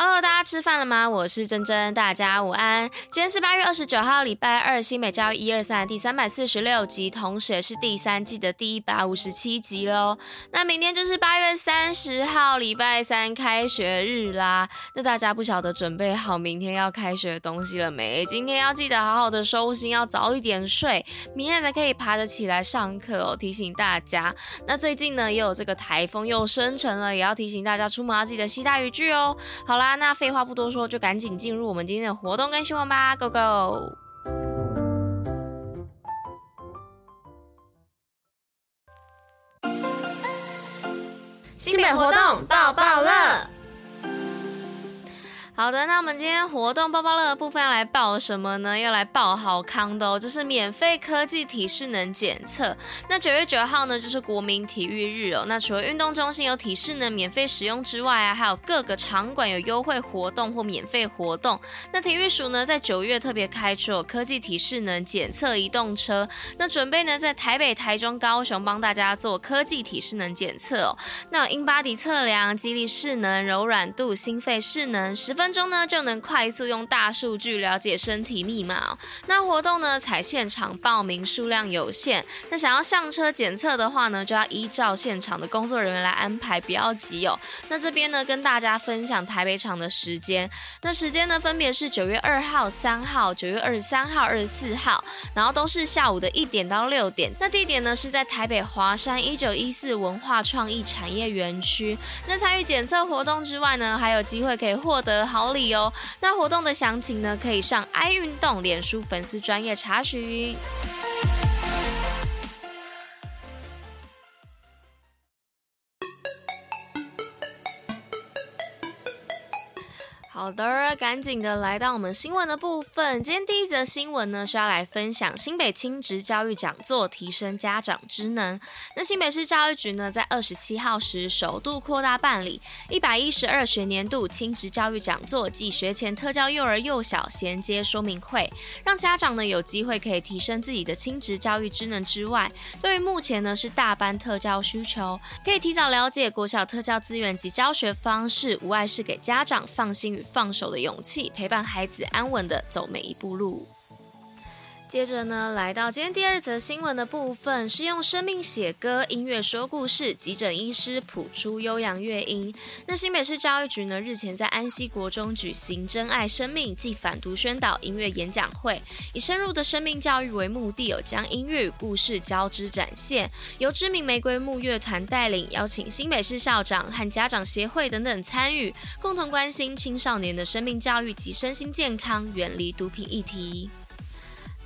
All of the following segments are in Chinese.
Hello，大家吃饭了吗？我是珍珍，大家午安。今天是八月二十九号，礼拜二，新美教育一二三第三百四十六集，同时也是第三季的第一百五十七集喽。那明天就是八月三十号，礼拜三开学日啦。那大家不晓得准备好明天要开学的东西了没？今天要记得好好的收心，要早一点睡，明天才可以爬得起来上课哦。提醒大家。那最近呢，也有这个台风又生成了，也要提醒大家出门要记得携带雨具哦。好啦。那废话不多说，就赶紧进入我们今天的活动跟新闻吧，Go Go！新北活动爆爆乐。好的，那我们今天活动包包乐的部分要来报什么呢？要来报好康的哦，就是免费科技体适能检测。那九月九号呢，就是国民体育日哦。那除了运动中心有体适能免费使用之外啊，还有各个场馆有优惠活动或免费活动。那体育署呢，在九月特别开出科技体适能检测移动车，那准备呢，在台北、台中、高雄帮大家做科技体适能检测哦。那 InBody 测量、肌力适能、柔软度、心肺适能，十分。分钟呢就能快速用大数据了解身体密码。那活动呢采现场报名，数量有限。那想要上车检测的话呢，就要依照现场的工作人员来安排，不要急哦。那这边呢跟大家分享台北场的时间。那时间呢分别是九月二号、三号、九月二十三号、二十四号，然后都是下午的一点到六点。那地点呢是在台北华山一九一四文化创意产业园区。那参与检测活动之外呢，还有机会可以获得好。好礼哦！那活动的详情呢，可以上爱运动脸书粉丝专业查询。好的，赶紧的来到我们新闻的部分。今天第一则新闻呢是要来分享新北亲职教育讲座，提升家长职能。那新北市教育局呢在二十七号时首度扩大办理一百一十二学年度亲职教育讲座暨学前特教幼儿幼小衔接说明会，让家长呢有机会可以提升自己的亲职教育职能之外，对于目前呢是大班特教需求，可以提早了解国小特教资源及教学方式，无碍是给家长放心与放手的勇气，陪伴孩子安稳的走每一步路。接着呢，来到今天第二则新闻的部分，是用生命写歌，音乐说故事，急诊医师谱出悠扬乐音。那新北市教育局呢，日前在安溪国中举行“珍爱生命”暨反毒宣导音乐演讲会，以深入的生命教育为目的，有将音乐与故事交织展现。由知名玫瑰木乐团带领，邀请新北市校长和家长协会等等参与，共同关心青少年的生命教育及身心健康，远离毒品议题。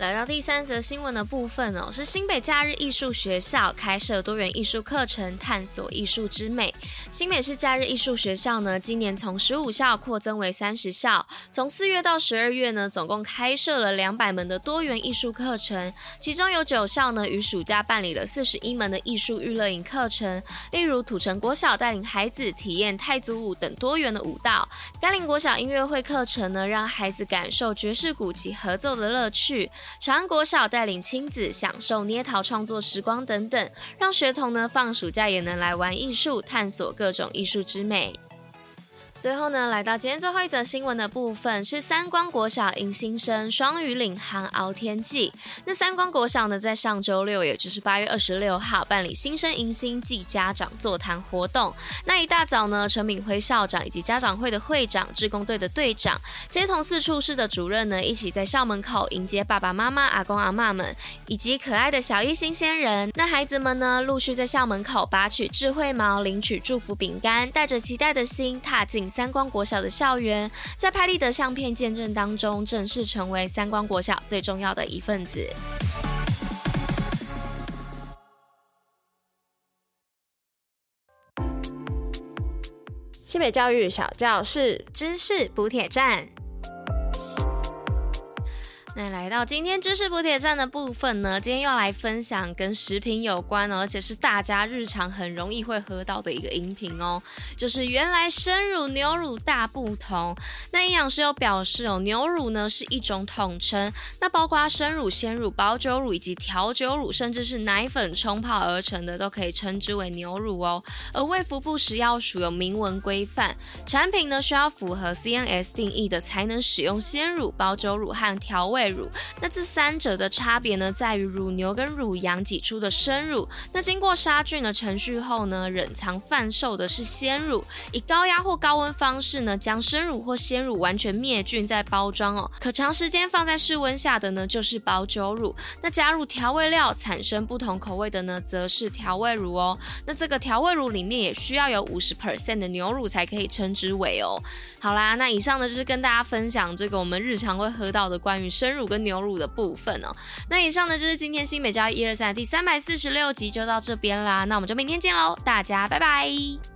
来到第三则新闻的部分哦，是新北假日艺术学校开设多元艺术课程，探索艺术之美。新北市假日艺术学校呢，今年从十五校扩增为三十校，从四月到十二月呢，总共开设了两百门的多元艺术课程，其中有九校呢，于暑假办理了四十一门的艺术娱乐营课程，例如土城国小带领孩子体验太祖舞等多元的舞蹈，甘霖国小音乐会课程呢，让孩子感受爵士鼓及合奏的乐趣。长安国小带领亲子享受捏陶创作时光等等，让学童呢放暑假也能来玩艺术，探索各种艺术之美。最后呢，来到今天最后一则新闻的部分，是三光国小迎新生双语领航熬天记。那三光国小呢，在上周六，也就是八月二十六号，办理新生迎新暨家长座谈活动。那一大早呢，陈敏辉校长以及家长会的会长、志工队的队长，接同四处室的主任呢，一起在校门口迎接爸爸妈妈、阿公阿嬷们，以及可爱的小一新鲜人。那孩子们呢，陆续在校门口拔取智慧毛，领取祝福饼干，带着期待的心踏进。三光国小的校园，在拍立得相片见证当中，正式成为三光国小最重要的一份子。新北教育小教室，知识补铁站。那来到今天知识补铁站的部分呢，今天又要来分享跟食品有关，而且是大家日常很容易会喝到的一个饮品哦，就是原来生乳、牛乳大不同。那营养师有表示哦，牛乳呢是一种统称，那包括生乳、鲜乳、保久乳以及调酒乳，甚至是奶粉冲泡而成的，都可以称之为牛乳哦。而卫福部食药署有明文规范，产品呢需要符合 CNS 定义的，才能使用鲜乳、保久乳和调味乳，那这三者的差别呢，在于乳牛跟乳羊挤出的生乳，那经过杀菌的程序后呢，冷藏贩售的是鲜乳，以高压或高温方式呢，将生乳或鲜乳完全灭菌再包装哦，可长时间放在室温下的呢，就是保久乳，那加入调味料产生不同口味的呢，则是调味乳哦，那这个调味乳里面也需要有五十 percent 的牛乳才可以称之为哦。好啦，那以上呢就是跟大家分享这个我们日常会喝到的关于生乳跟牛乳的部分哦。那以上呢就是今天新美教育一二三第三百四十六集就到这边啦，那我们就明天见喽，大家拜拜。